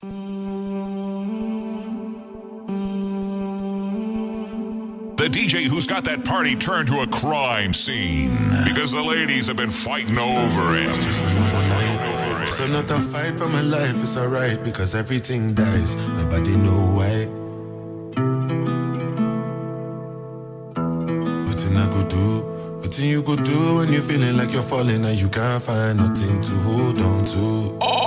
The DJ who's got that party turned to a crime scene because the ladies have been fighting over it. not a fight for my life, it's alright because everything dies. Nobody know why. What do? What you go do when you're feeling like you're falling and you can't find nothing to hold on to? Memories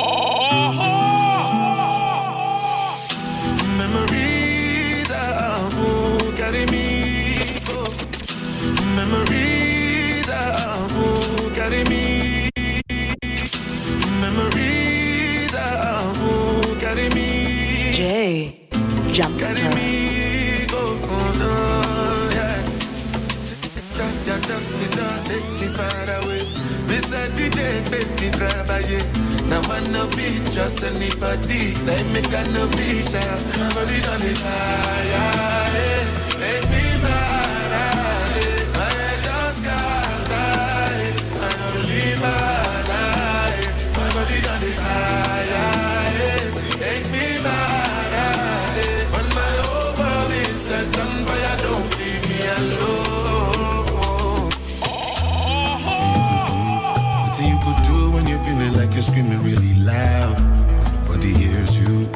travailler. Now I no fit trust anybody. Like me got no vision. Nobody done it you're screaming really loud, but nobody hears you.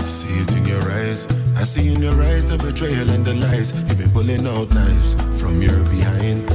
I see it in your eyes. I see in your eyes the betrayal and the lies. You've been pulling out knives from your behind.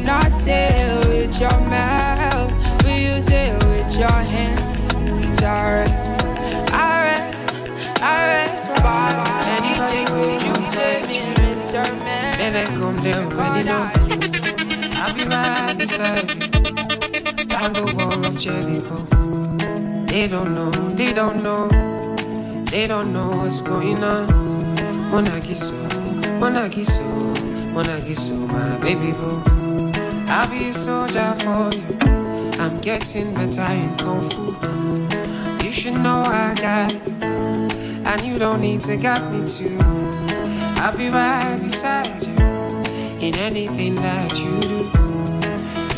Cannot say with your mouth, will you say with your hands? Alright, alright, alright. Anything could you say me, Mr. Man? When I come there, already know. I'll be right beside you. Down the wall of Jericho. They don't know, they don't know. They don't know what's going on. Monagiso, Monagiso, Monagiso, my baby boo. I'll be a soldier for you. I'm getting better in Kung Fu. You should know I got it. And you don't need to guide me too. I'll be right beside you in anything that you do.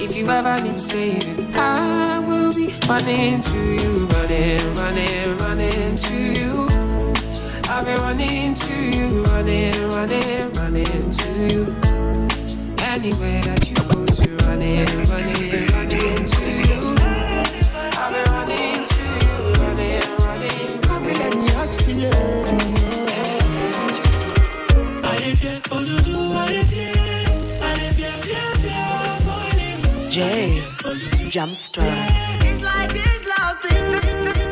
If you ever need saving, I will be running to you, running, running, running to you. I'll be running to you, running, running, running to you. Anywhere that you running, running, running to you. I've been running to you, running, running. I've been let me ask you love. I live here, oh do do, I live here, I live here, fear, fear, falling. Jay, Jamstra. It's like this love thing.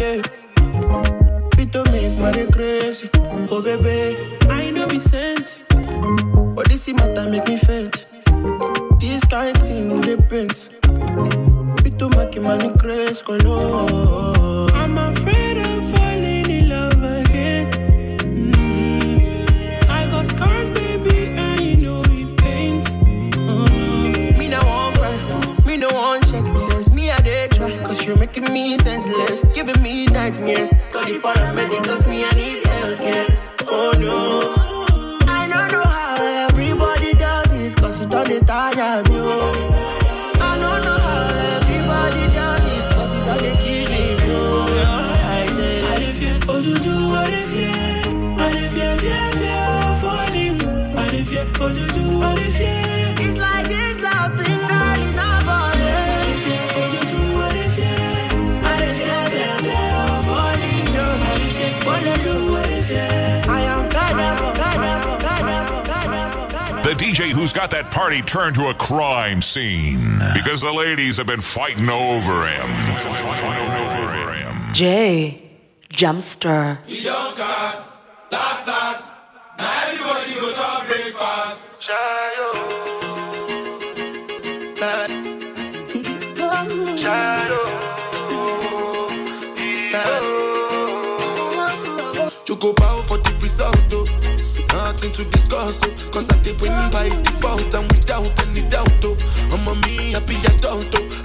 make me faint. This kind of thing with the prince. Pito Maki money Grace Color. I'm afraid of falling in love again. Mm. I got scars, baby, and you know it pains. Oh, me no one cry, me no one shed tears. Me a dey try, cause you're making me senseless. Giving me nightmares. Call the paramedics, cause me I need help, yeah. who's got that party turned to a crime scene because the ladies have been fighting over him. Jay Jumpster.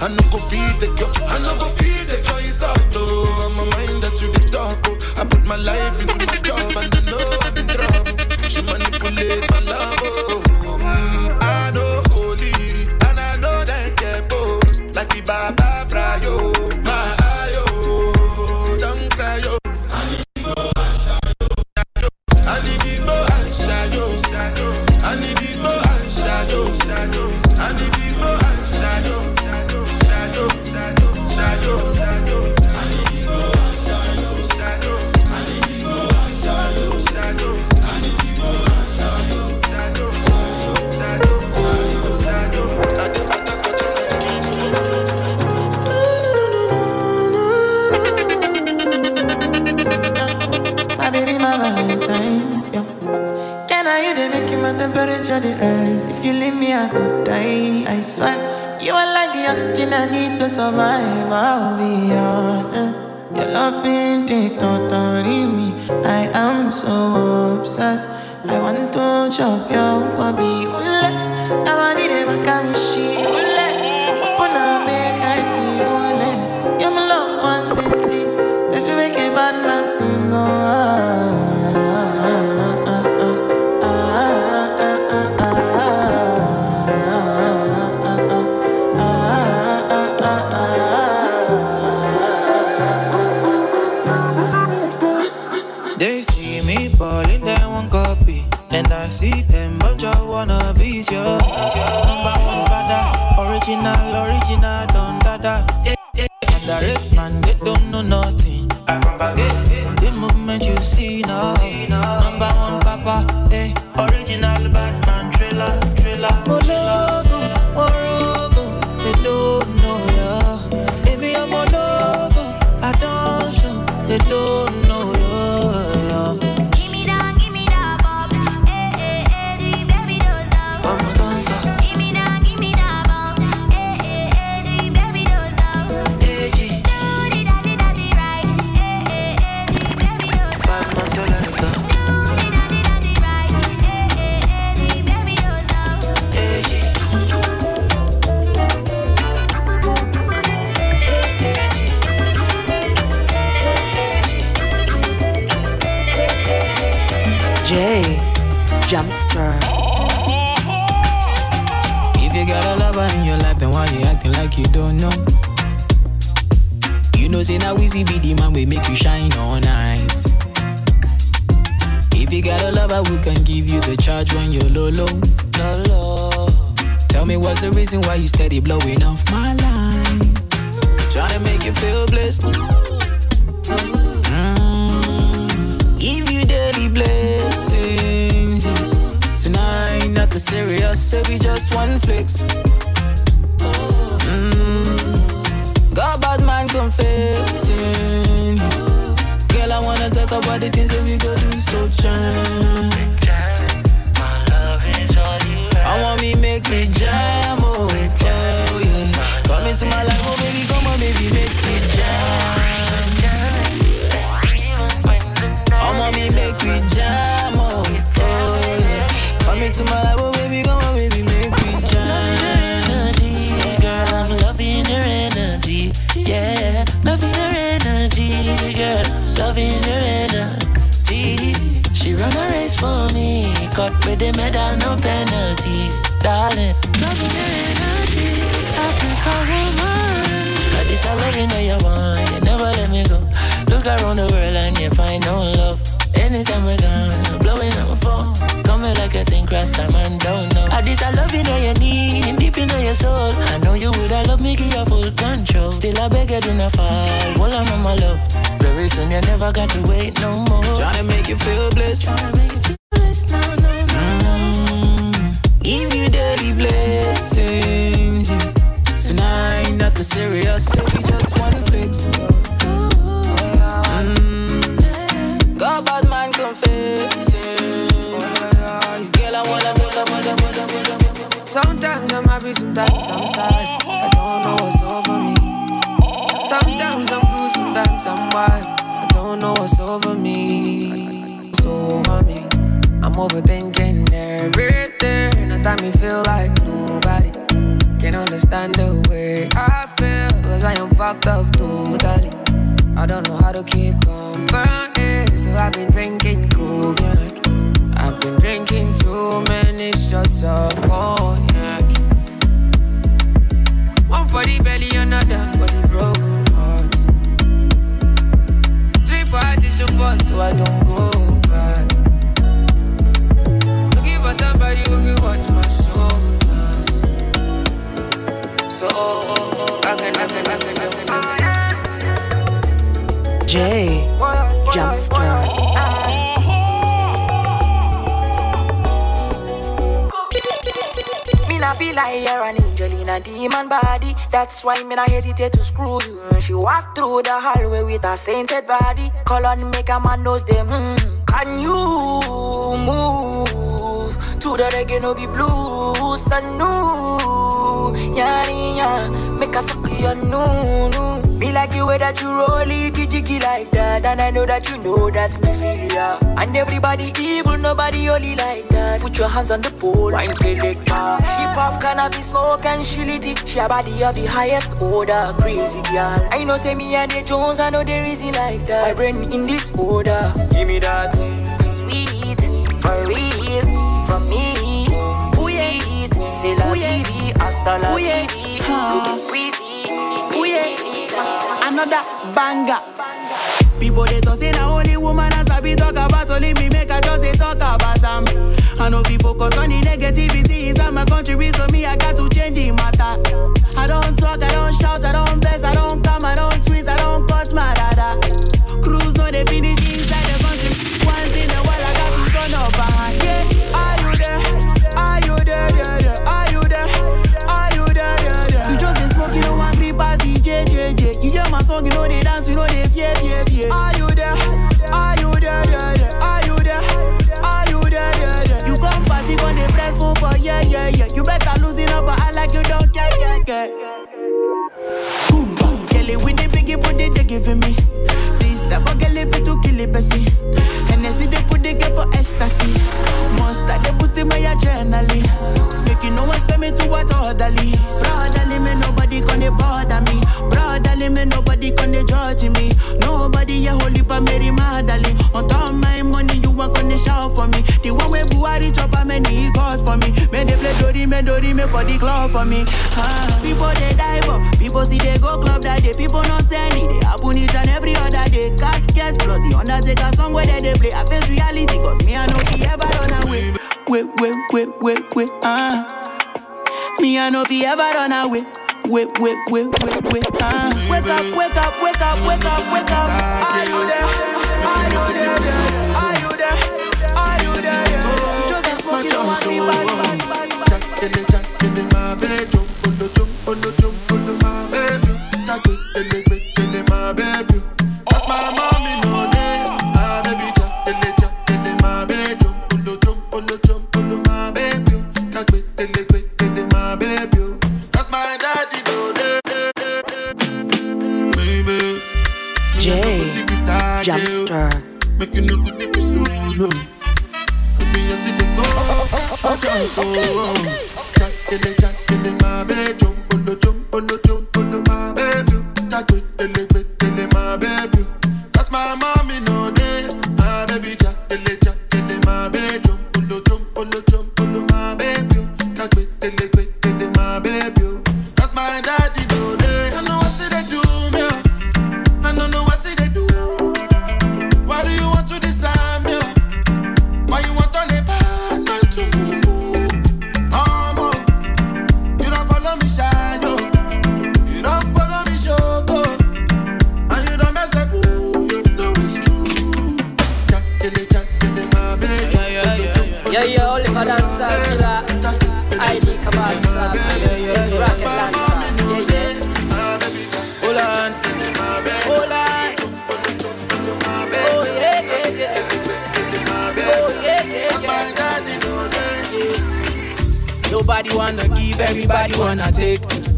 I no go feed the girl. I no go feed the girl. It's out though. I'm a mind that's you the talk. Oh. I put my life into my job and They don't know nothing. The moment you see nothing. Into my life, oh baby, come on, baby, make me jam. energy, girl. I'm loving your energy. Yeah, loving your energy, girl. Loving your energy. She run a race for me, caught with the medal, no penalty, darling. Loving your energy, Africa woman. I this I love you know you want, you never let me go. Look around the world and you find no love. Anytime we're gone, blowing up my phone. Coming like a thing, cross time and don't know. I this I love you know you need, deep in your soul. I know you would, I love me, give you full control. Still I beg you do not fall, hold on on my love. Very soon you never got to wait no more. Trying to make you feel blessed. Tryna make you feel this, no, no, no. Mm. Give you daily blessings. yeah. Tonight, nothing serious, so we just one flex. Mm. Man confessing. Girl, I wanna talk the, the, about the. Sometimes I'm happy, sometimes I'm sad. I don't know what's over me. Sometimes I'm good, sometimes I'm bad. I don't know what's over me. So over me. I'm overthinking everything. At time me feel like nobody can understand the way I feel. Cause I am fucked up totally. I don't know how to keep company. So I've been drinking cognac. I've been drinking too many shots of cognac. One for the belly, another for the broken heart. Three for addition four, so I don't go back. Looking for somebody who can watch my shoulders. So oh, oh, oh. I can, I can, I can, I can. J. Jumpster. Me not feel like you're an angel in a demon body. That's why me not hesitate to screw you. She walk through the hallway with a sainted body. Call on make a man knows them. Mm. Can you move to the reggae no be blues? I know, yeah, yeah. Make a suck your no, no. Me like you way that you roll it, jiggy like that, and I know that you know that me feel ya. And everybody evil, nobody only like that. Put your hands on the pole, wine selector. She puff cannabis smoke and she lit it. She a body of the highest order, crazy girl. I know say me and the Jones, I know there is it like that. My brain in this order, give me that sweet for real from me. Ooh yeah, say la vie, hasta la vie. Looking pretty, ooh yeah. Another banger. People they talk say na only woman as I be talk about only me make I just they talk about am. I know be focus on the negativity inside my country so me I got to change the matter. I don't talk, I don't shout, I don't bless, don't I don't yeah, yeah, yeah. You better loosen up, but I like you don't care, yeah, yeah. Boom, boom, Kelly with the biggie, but they giving me. whip, whip, whip, whip.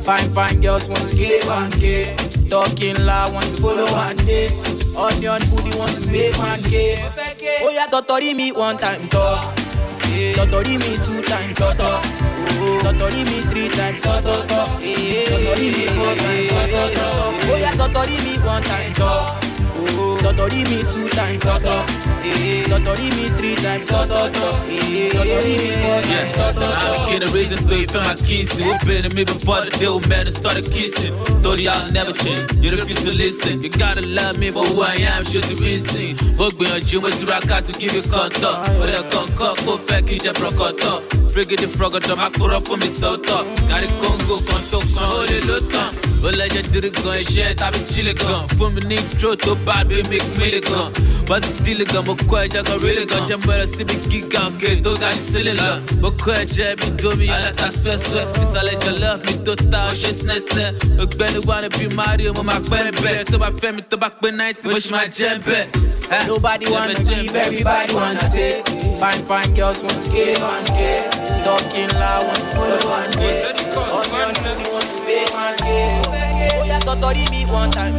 Fine, fine girls want to get and K. Talking loud want to follow and day. Onion booty want to make and K. Oh yeah, totori me one time talk. Totori me two time toto. Totori me three time toto. Totori me four time toto. Oh yeah, totori me one time talk. Oh, totori me two time toto. I don't get a it you feel my keys. It been to me before the deal, man, and started kissing. Thought y'all never change, you refuse to listen. You gotta love me for who I am, sure to be seen. Work with your gym, it's rock out to give you contour. But I can't cock, go fair, keep your the my cura for me soto. Got it, Congo, contour, con, hold it, look on. But let your dirty gun, shit, I be. For me, to bad, we make milligan. What's the? 快加个 really 个，将为了 CP 给搞给都干死你了。我快接比多米阿拉卡帅帅，你啥来着 love 你都到谁是 nice 呢？我别你玩的比马里我妈快呗，都把 family 都把快 nice 我是妈真呗。Nobody wanna give, everybody wanna take. Fine, fine girls want to give and give. Talking loud want to follow and give. Onion, you want to pay and give. Oh yeah, Totori me one time.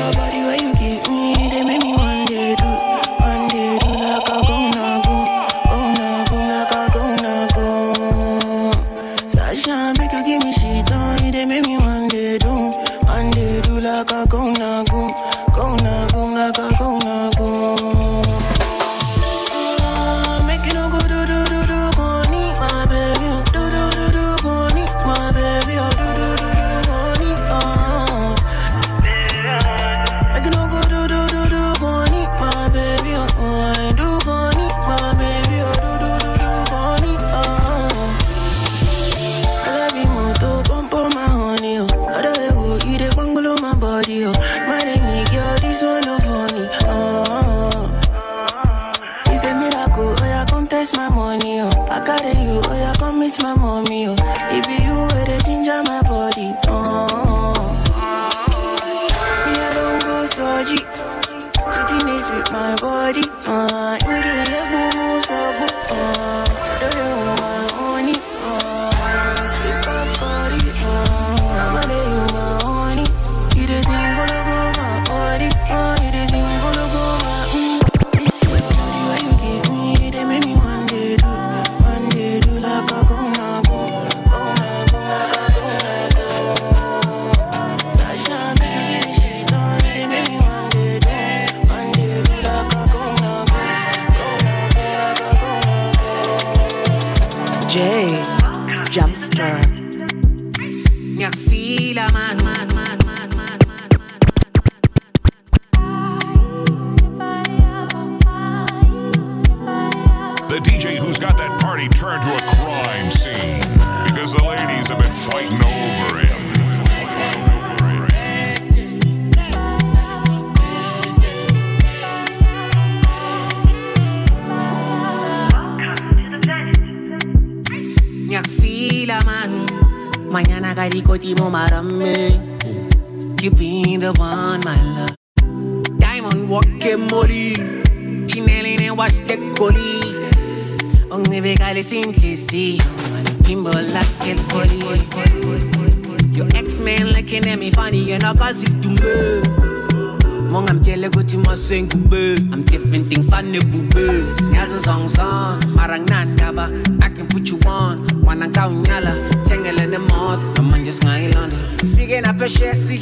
love. That turned to a crime scene because the ladies have been fighting over him. Man. Mañana caricoti mo marame. You been the one, my love. Diamond walking molly. Chanel and wash the coli. Cale simplicity. Bimbo like el poli. Your ex-man looking at me funny and I got it to me. Mong I'm different thing funny bube. Nyazo song song, marang nanda ba. I can put you on. Wanna go nyala, tangle in the mouth. I'm on just ngayon London. Speaking up a share, see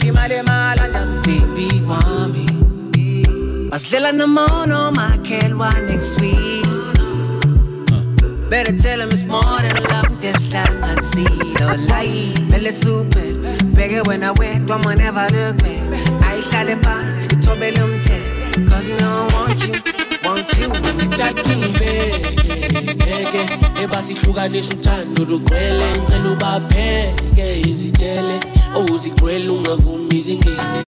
Better tell him it's more than love, this lang at sea. Don't lie, mele super. Bigger when I wet, don't man never look back. I shall it pass, you told me them Cause you know I want you, want you. Ngithatha ngibeke beke ebasihlukanisa uthando lugcwele ngicela ubapheke izitele owuzigcwele ungavumi izingene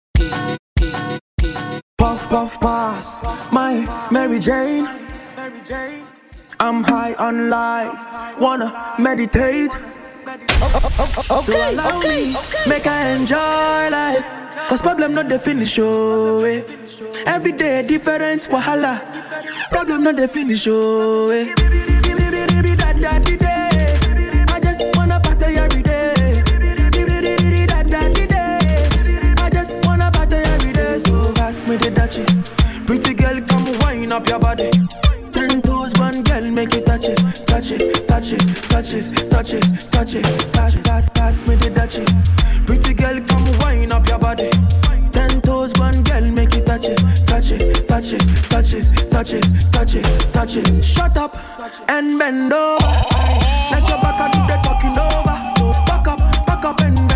Puff, puff, pass. My Mary Jane Mary Jane. I'm high on life. Wanna meditate. so allow me, make I enjoy life. Cause problem not the finish, oh. Eh. Every day different wahala. Problem not the finish, oh. Eh. I just wanna party every day. I just wanna party every day. So pass me the. Pretty girl, come wind up your body. Make it touch it, touch it, touch it, touch it, touch it, touch it. Touch, pass, pass, pass me the dachi. Pretty girl, come wind up your body. Ten toes, one girl, make it touch it, touch it, touch it, touch it, touch it, touch it, touch it. Shut up and bend over. Let your back do the talking over. So back up, back up and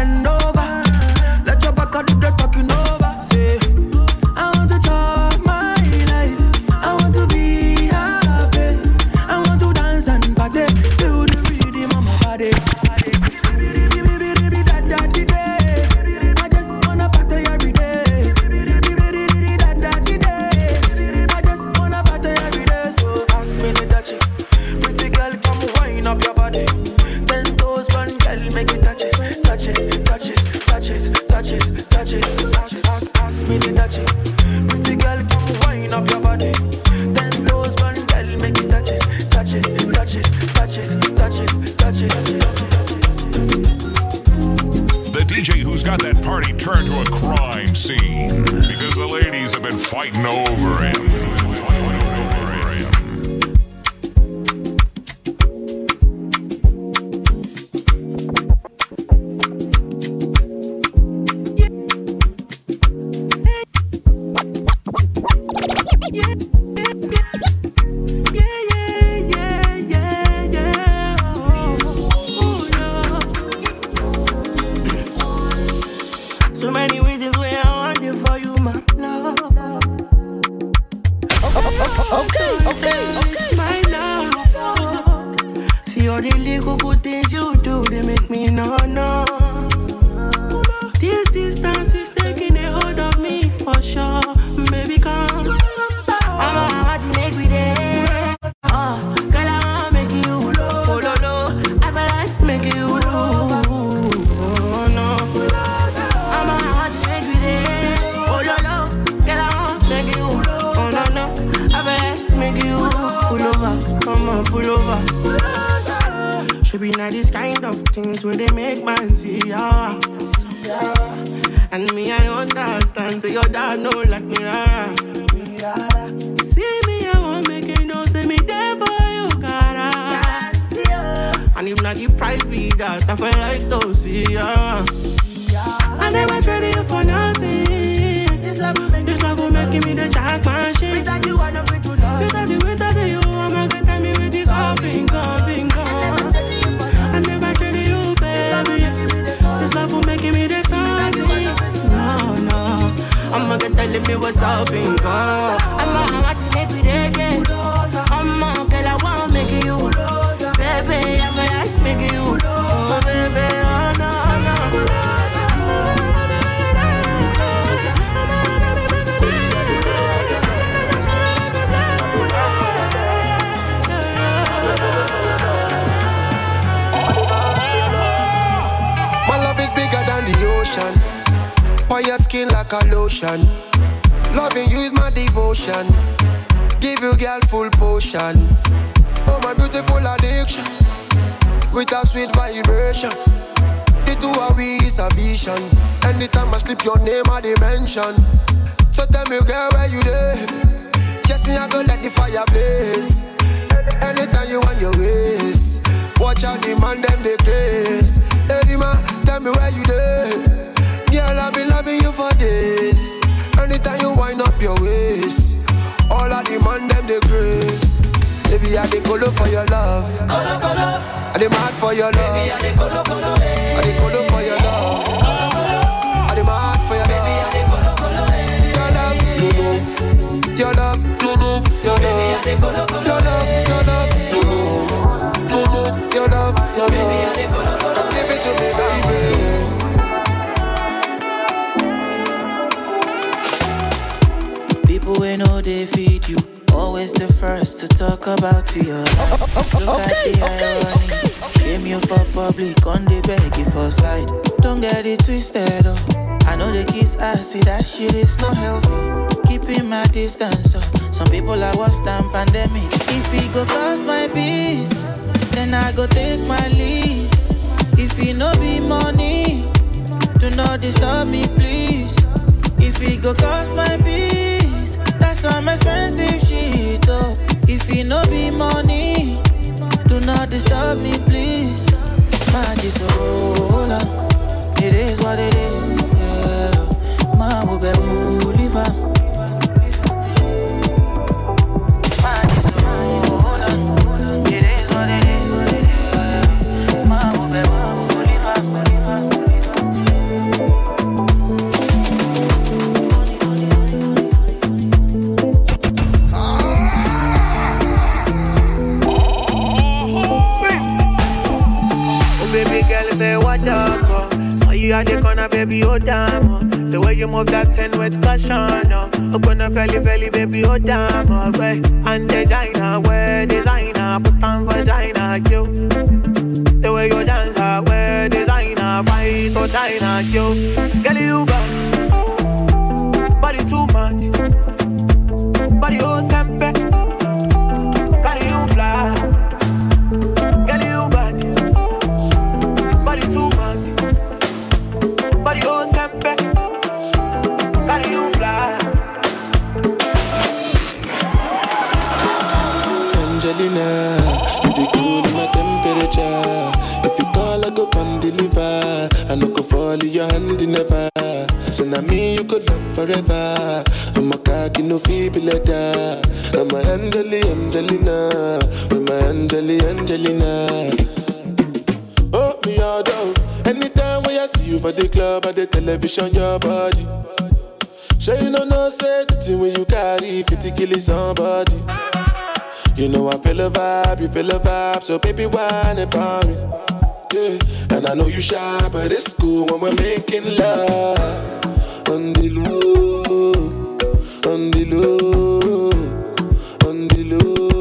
Give you girl full potion. Oh my beautiful addiction. With a sweet vibration. The two of we is a vision. Anytime I slip your name I dimension. So tell me girl where you there? Just me I go let the fire blaze. Anytime you want your ways. Watch out the man them they grace. Hey man, tell me where you there? Girl, I've been loving you for days. Anytime you wind up your waist, all of the man them they grace. Baby, I dey colo for your love. Colo colo. I dey mad for your love. Baby, I dey colo colo. I dey colo for your love. Colo colo. I dey mad for your love. Baby, I dey colo colo. Your love. Your love, you know. Your love. Baby, I dey colo colo. They feed you. Always the first to talk about you. Look at the irony. Shame you for public, on the beg you for side. Don't get it twisted, oh. I know the kiss I see that shit is not healthy. Keeping my distance, oh. Some people are worse than pandemic. If it go cause my peace, then I go take my leave. If it no be money, do not disturb me, please. If it go cost my peace, some expensive shit, oh. If it no be money, do not disturb me, please. Man, just roll on. It is what it is, yeah. Man, will be with caution. Oh. Uh. Open a felly felly, baby, oh damn. Uh, oh, way. And designer, wear designer, put on vagina, you. The way you dance, uh, I wear designer, right to China, you. Now me you could love forever. I'm a cocky no feeble. I'm a Angeli Angelina, with my Angeli Angelina. Oh me all down. Anytime when I see you for the club or the television, your body. Sure you know no thing when you carry 50 kill somebody. You know I feel a vibe, you feel a vibe, so baby whine about me. Yeah, and I know you shy, but it's cool when we're making love. On the low, on the low, on the low,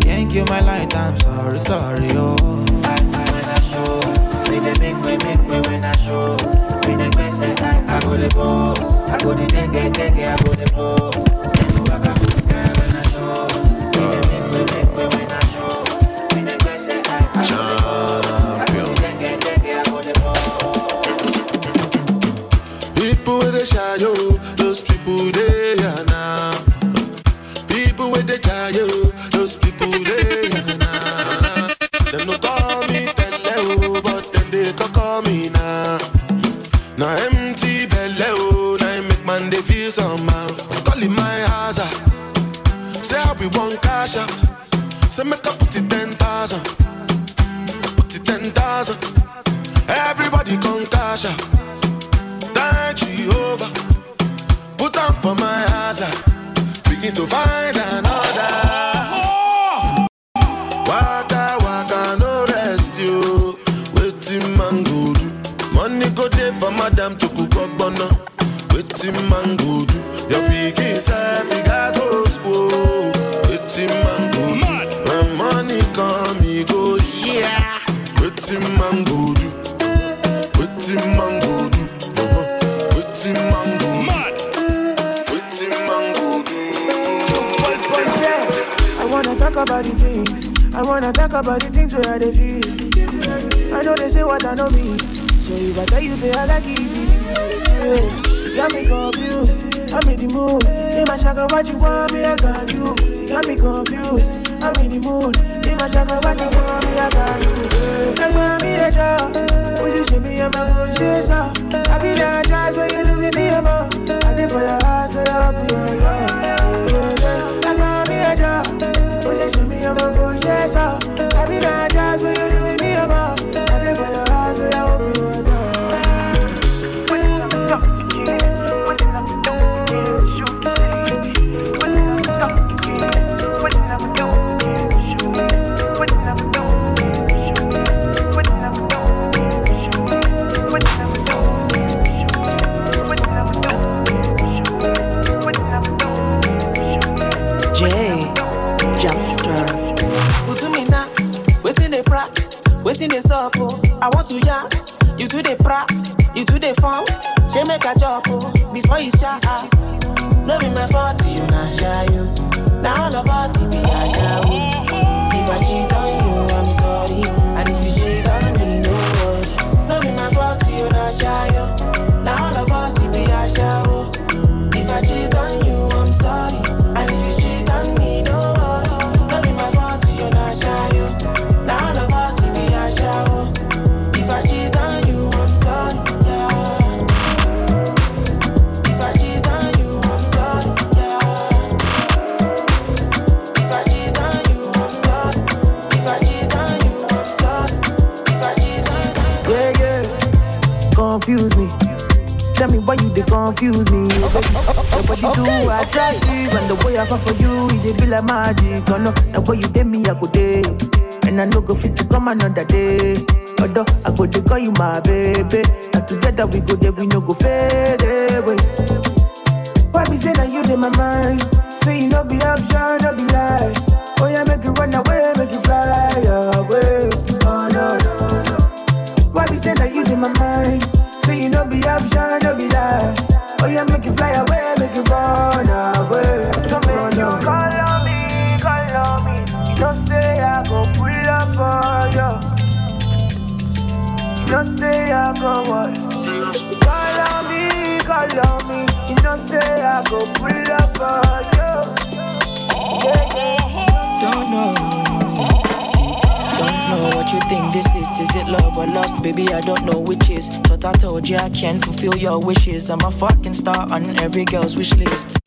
Can't kill my light, I'm sorry, sorry, oh. I, I, when I show, we dey make make when I show. We dey I, I go the boss. I go the dengue, dengue, I go the boss. for you, shot. confuse me. Your body too attractive, and the way I fall for you, it dey be like magic. Oh no, the way you dey me, I go dey, and I no go fit to come another day. Although I go dey call you my baby, and together we go there, we no go fade away. Why be say that you dey my mind? Say you no be option, no be lie. Oh yeah, make you run away, make you fly away. Oh no no no. Why be say that you dey my mind? Say you no be option, no be lie. Oh yeah, make you fly away, make it run away. So make you call on me, call on me. Just say I go pull up for you. Just say I go what? Call on me, call on me. You know say I go pull up for you. Yeah. Don't know know what you think this is. Is it love or lust? Baby, I don't know which is. Thought I told you I can fulfill your wishes. I'm a fucking star on every girl's wish list.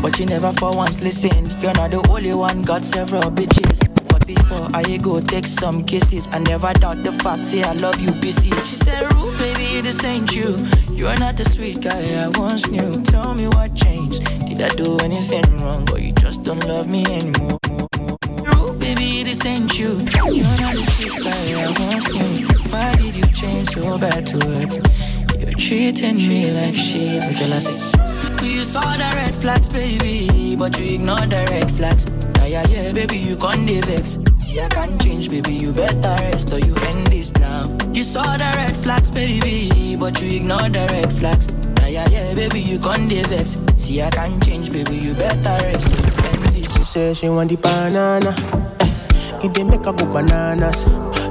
But you never for once listened. You're not the only one, got several bitches. But before I go take some kisses, I never doubt the fact, say I love you, BC. She said, Rule, baby, this ain't you. You're not the sweet guy I once knew. Tell me what changed. Did I do anything wrong? Or you just don't love me anymore? More, more baby, this ain't you. You're not the sweet I once knew. Why did you change so bad towards me? You're treating me like shit. Girl, I say, you saw the red flags, baby, but you ignored the red flags. Yeah, yeah, yeah, baby, you can't vex. See, I can't change, baby, you better rest or you end this now. You saw the red flags, baby, but you ignored the red flags. Yeah, yeah, yeah, baby, you can't vex. See, I can't change, baby, you better rest She say she want the banana. Eh, It dey make her go bananas.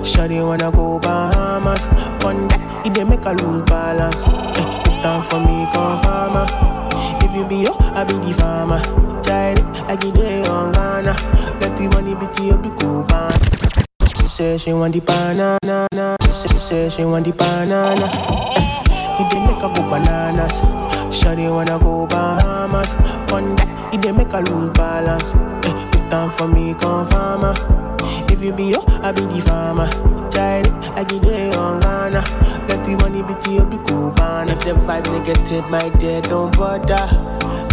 Shawty wanna go Bahamas. One that it dey make her lose balance. Eh, Put down for me, come farmer. If you be yo, I be the farmer. Try it like it dey on Ghana. Let the money be to you, be cool. She say she want the banana. She say she want the banana. Eh, It dey make her go bananas. Shawty wanna go Bahamas. One that it dey make her lose balance. Eh, put down for me, come farmer. If you be yo, I be the farmer. Try it like it dey on Ghana. The money to you, be cool, man. If the vibe negative, my dear, don't bother.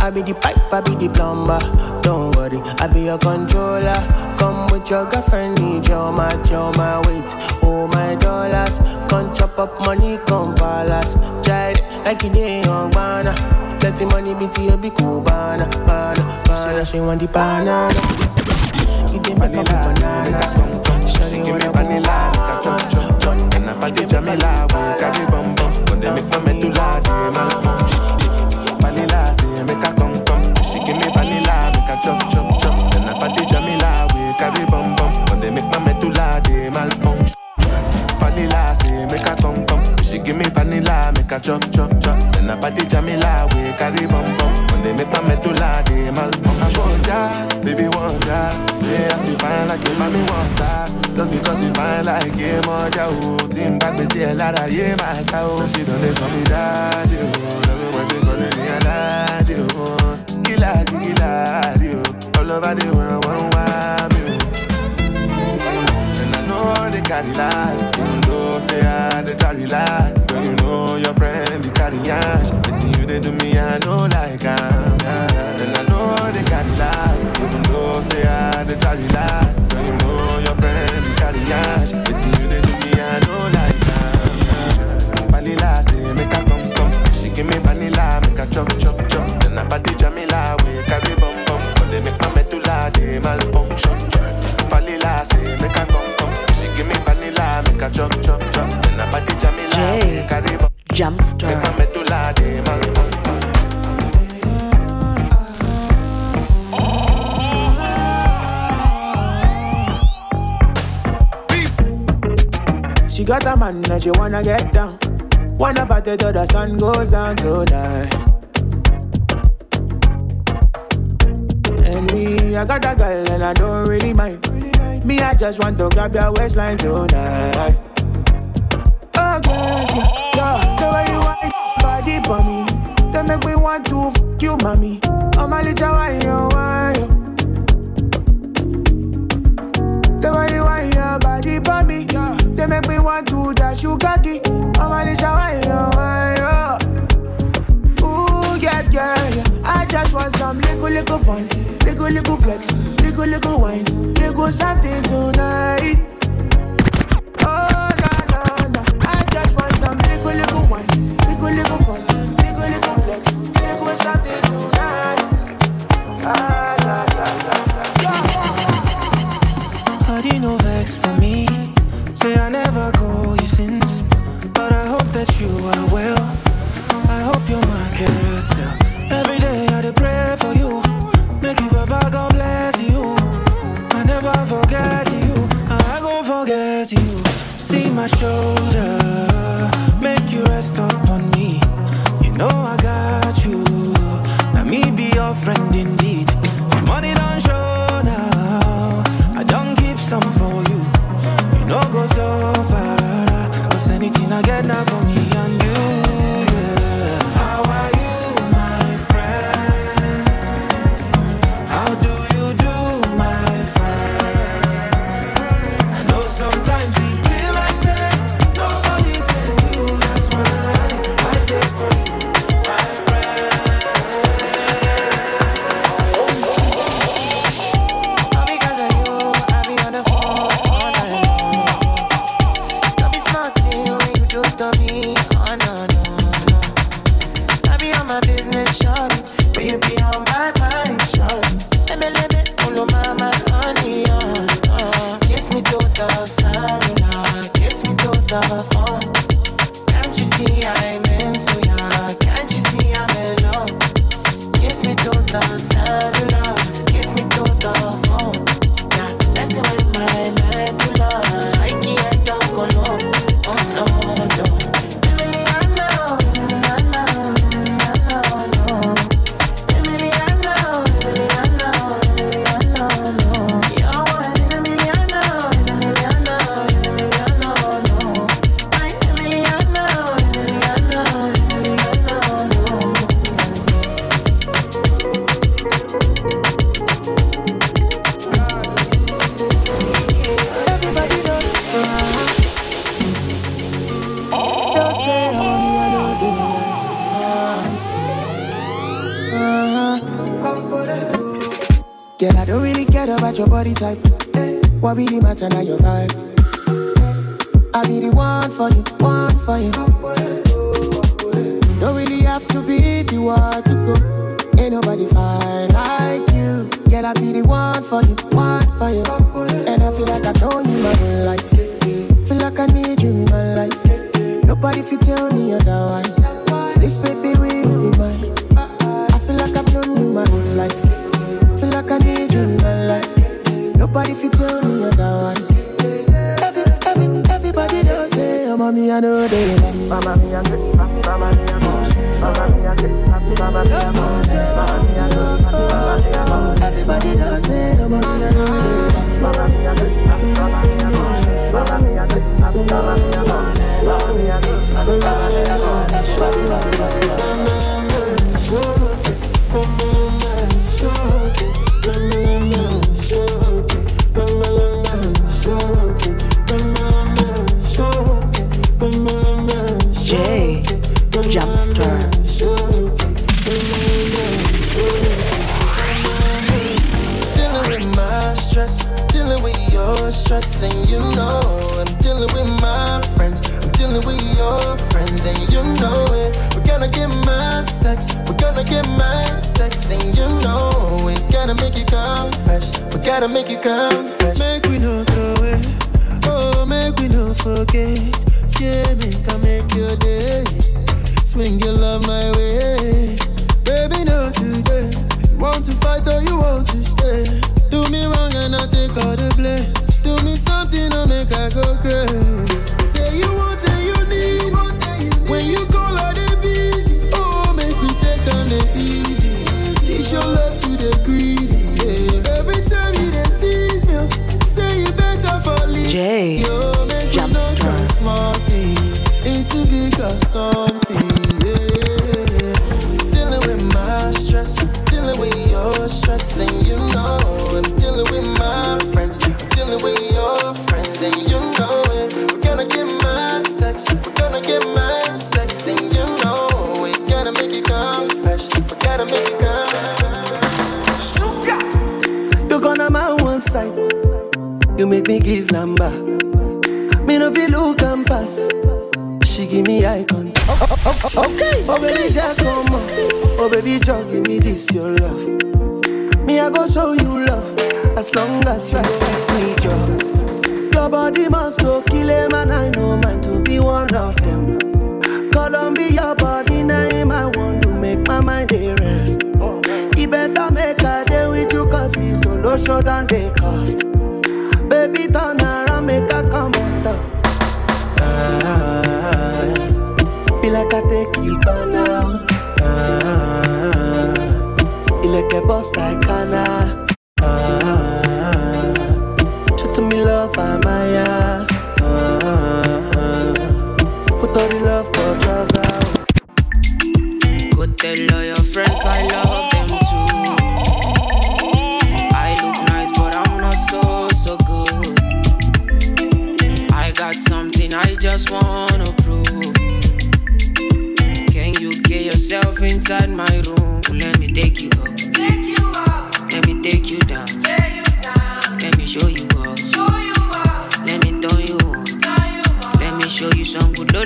I be the pipe, I be the plumber. Don't worry, I be your controller. Come with your girlfriend, need your match, your my weight, oh my dollars. Come chop up money, come palace. It like it dey on Ghana. Let the money be to you, be cool, banana, banana, banana. She want the banana. It dey make her go bananas. Shawty wanna go I party Jamila, we carry bum bum. When they make for me to lie, they mal Vanilla, say make her come come. She give me vanilla, make her chop chop chop. Then I party Jamila, we carry bum bum. When they make my medulla, they mal Vanilla, say make her come come. She give me vanilla, make her chop chop chop. Then I party Jamila, we carry bum bum. When they make my medulla, they mal like you, mommy wonder. Just because you fine like you, moja oh. Team back, we see a lot of yeah, my soul. She don't they call me daddy, oh. Love it when they call me a daddy, oh. Killer, killer, oh. All over the world, one wild, oh. And I know they carry last, even though say I they try relax. Girl, you know your friend they carry ash. It's you they do me, I know like I'm. And I know they carry last, even though say I they try relax. Carry ash. It's you they do me, I know like I'm. Vanilla say make her come come. She give me vanilla, make her chop chop chop. Then I party Jamila, we carry bum bum. When they make my medulla, they malfunction. Vanilla say make her come come. She give me vanilla, make her chop chop chop. Then I party Jamila, we carry bum. Jumpster. Man and she wanna get down. Wanna party till the sun goes down tonight. And me, I got a girl and I don't really mind. Me, I just want to grab your waistline tonight. Oh, girl, yeah. The way you want body for me, they make me want to fuck you, mommy. Oh, my little wine, you wine, you. Way your body for me, yeah. They make me want to dash you cocky. I'm a little wine, you wine, you. Ooh, yeah, yeah, yeah. I just want some little, little fun. Little, little flex. Little, little wine. Little something tonight. Oh, no, no, no. I just want some little, little wine. Little, little fun. Little, little flex. Little something tonight. Ah, da, da, da, da. Party no vex for me. Say I never call you since, but I hope that you are well. I hope you're market sell. Every day I pray for you. Make you Baba God bless you. I never forget you. I gon' forget you. See my shoulder, I get now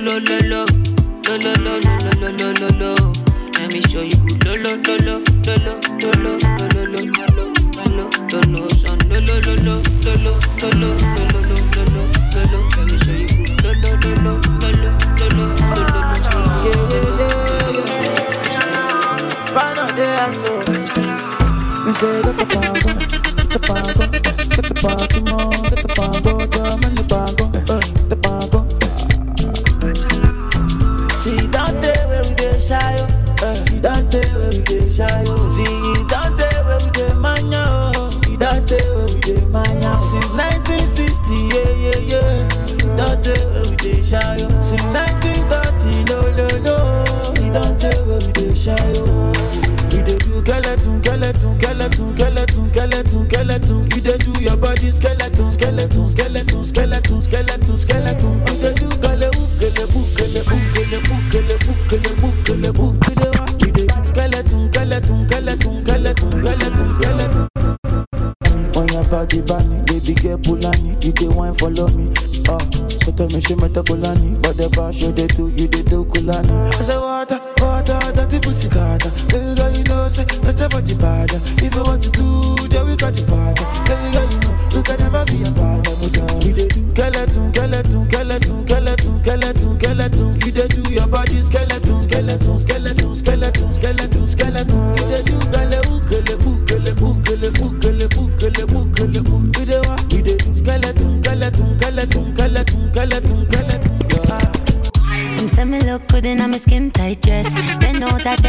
lo lo lo lo lo lo lo lo lo lo lo lo. Let me show you lo lo lo lo lo lo lo lo lo lo lo lo lo lo lo son lo lo lo lo lo lo lo lo lo lo lo lo lo lo. Let me show you lo lo lo lo lo lo lo lo lo lo.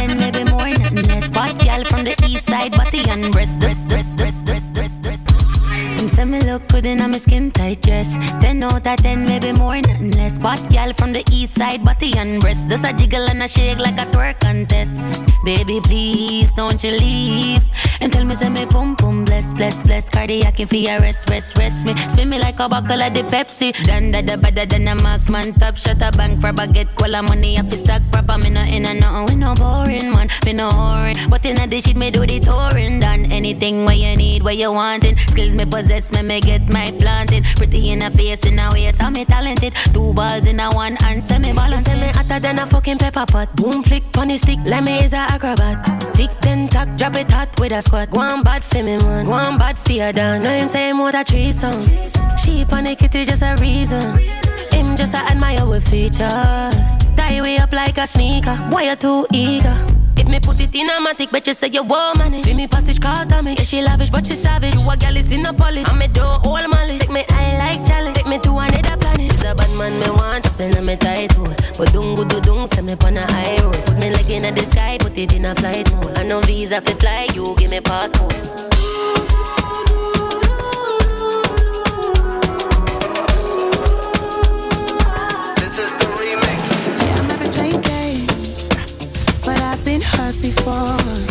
Ten, maybe more, nothing less. Bad girl from the east side, body and breast. This, this, this, this, this, this. Say me look good in a my skin tight dress. Ten out of ten, maybe more, nothing less. Bad girl from the east side, body and breast. This a jiggle and a shake like a twerk contest. Baby, please don't you leave and tell me say me pum pum bless bless bless cardiac if you rest rest rest me spin me like a buckle of the Pepsi. Done that the better than a marksman top shot a bank for baguette cola money off the stack proper me no in and nothing we no boring man me no whoring but in the shit me do the touring done anything where you need where you wanting skills me possess me me get my planting pretty in a face in a waist I'm me talented. Two balls in a one hand send me balance send me hotter than a fucking pepper pot. Boom flick pony stick let me is a acrobat. Tick ten tack drop it hot with a squat. Go on bad for me man. Go on bad for your done know him say with a threesome. Sheep on the kitty just a reason. Him just a admire with features. Tie way up like a sneaker. Boy you too eager if me put it in a matic, bet you say you want money. See me passage cars damage. Yeah, she lavish, but she savage. You a gal is in a polish. I'm a door all malice. Take me eye like challenge. Take me to another planet. It's a bad man me want up in a me tight hole. But don't go do dung, send me on a high road. Put me leg in the sky, put it in a flight mode. I no visa fi fly, you give me passport. Before.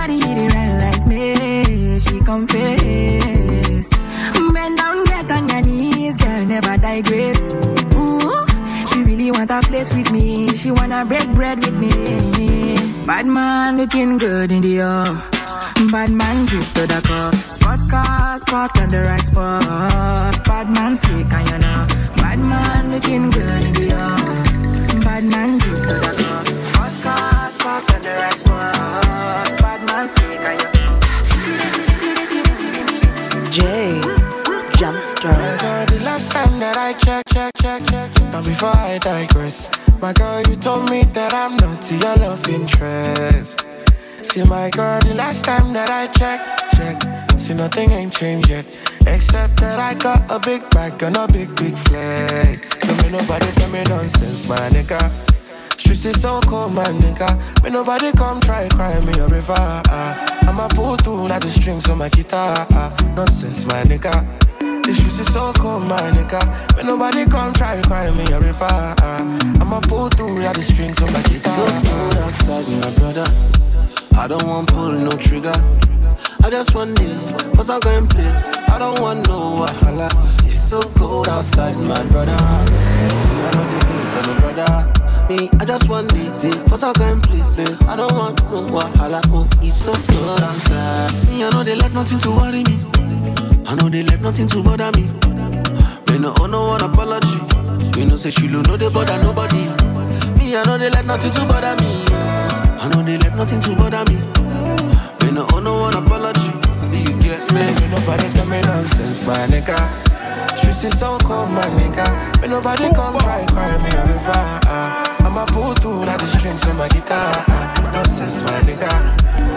Nobody hit it right like me. She confess. Bend down, get on your knees, girl, never digress. Ooh, she really want to flex with me. She wanna break bread with me. Bad man looking good in the air. Bad man drip to the car. Sports car, parked on the right spot. Bad man slick and you know. Bad man looking good in the air. Bad man drip to the car. Sports cars parked on the right spot. Bad man slick and you J. Jumpster. My girl, the last time that I check, check, check, check, check. Now before I digress, my girl, you told me that I'm not your love interest. See, my girl, the last time that I check, check, see nothing ain't changed yet, except that I got a big bag and a big, big flag. Don't me nobody tell me nonsense, my nigga. Streets is so cold, my nigga. May nobody come try cry me a river. ah. I'ma pull through like the strings on my guitar. ah. Nonsense, my nigga. The streets is so cold, my nigga. May nobody come try cry me a river. ah. I'ma pull through like the strings on my guitar. So cold outside, my brother. I don't want pull no trigger. I just want live, cause I'm going place. I don't want no wahala. It's so cold outside, my brother. I don't need no brother. Me, I just want live, cause I'm going places. I don't want no wahala. Oh, it's so cold outside. Me, I know they let nothing to worry me. I know they let nothing to bother me. Me no owe no one apology. You know say she no they bother nobody. Me I know they let nothing to bother me. I know they let nothing to bother me. Me no owe no one apology. Do you get me? May nobody tell me nonsense, my nigga. Streets is so cold, my nigga. May nobody come try cry me a river. Ah. I'ma pull through like the strings on my guitar. Nonsense, my nigga.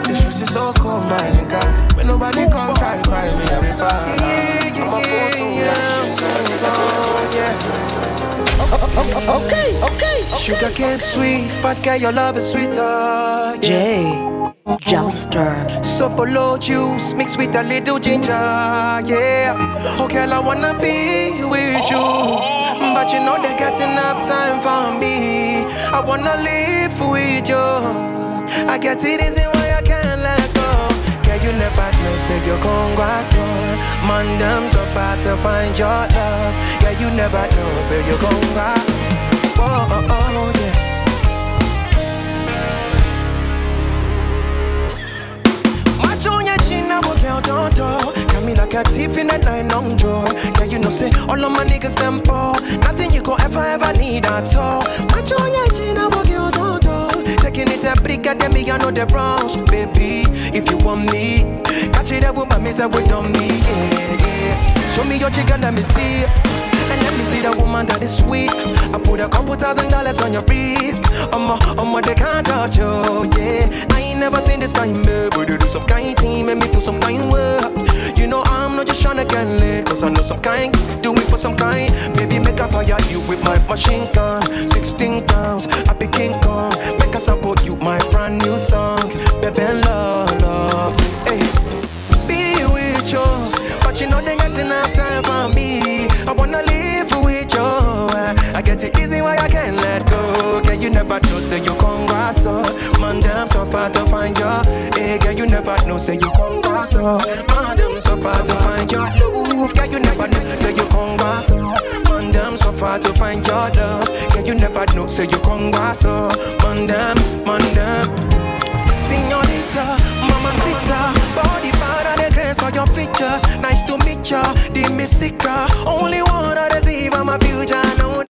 The streets is so cold, my nigga. May nobody come try cry me a river. I'ma pull through like the strings on my guitar. Yeah. Okay, okay. Sugar cane sweet, but girl, your love is sweeter. Yeah. J. Jumpster. Sopolo juice mixed with a little ginger, yeah. Oh, girl, I wanna be with you. But you know they got enough time for me. I wanna live with you. I get it easy why I can't let go. Girl, you never know, say you're gon' go so. Man, so far to find your love. Yeah, you never know, say you're gon' go. Oh, oh, oh, yeah. Macho nya china wo don't do Got me like a thief in the night long door Yeah, you know say all of my niggas them poor. Nothing you go ever ever need at all. Macho nya china wo girl don't do Taking it a brick at me I know the wrong. Baby, if you want me Catch it up with my with on me yeah, yeah. Show me your chicken, let me see me see the woman that is sweet. I put a couple thousand dollars on your wrist. I'm a, I'm a, they can't touch you, yeah. I ain't never seen this kind, baby. But you do some kind thing, make me feel some kind way. You know I'm not just trying to get lit, cause I know some kind, do it for some kind. Baby, make I fire you with my machine gun. 16 pounds, I be King get it easy why I can't let go. Girl, you never know, say you come back so. Man, damn, so far to find you. Hey, girl, you never know, say you come back so. Man, damn, so far to find your love. Girl, you never know, say you come back so. Man, damn, so far to find your love. Girl, you never know, say you come back so. Man, damn, man, damn. Señorita, mamacita, body part of the grace for your features. Nice to meet ya, the Missika. Only one of the I'm future.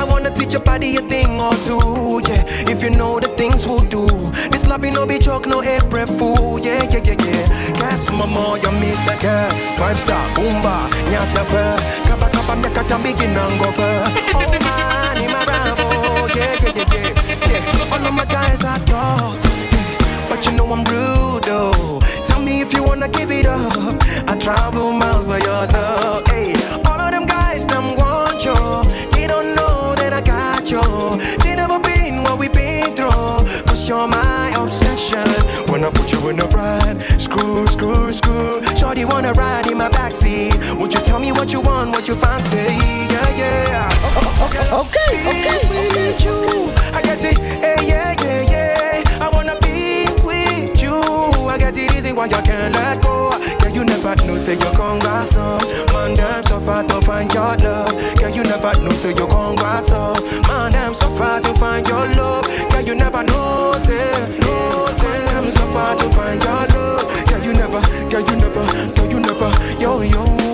I wanna teach your body a thing or two, yeah. If you know the things we'll do. This love no be joke, no April fool, yeah, yeah, yeah, yeah. Guess mama, you miss a girl. Five star, boomba, nyata per. Kapa kapa meka tambiki nango per. Oh man, in my bravo, yeah, yeah, yeah, yeah. yeah. All of my guys are dogs, but you know I'm rude though. Tell me if you wanna give it up. I travel miles for your love. Hey, I put you in a ride, screw, screw, screw. Shorty wanna ride in my backseat. Would you tell me what you want, what you fancy? Yeah, yeah. Okay, okay, okay. With you, I get it. Hey, yeah, yeah, yeah. I wanna be with you. I get it easy why you can't let go. Yeah, you never know, say you come back some. Man, damn, so far to find your love. Yeah, you never know, say you come back some. Man, damn, so far to find your love far to find your love. Yeah, you never, girl. you never, girl. you never, yo, yo.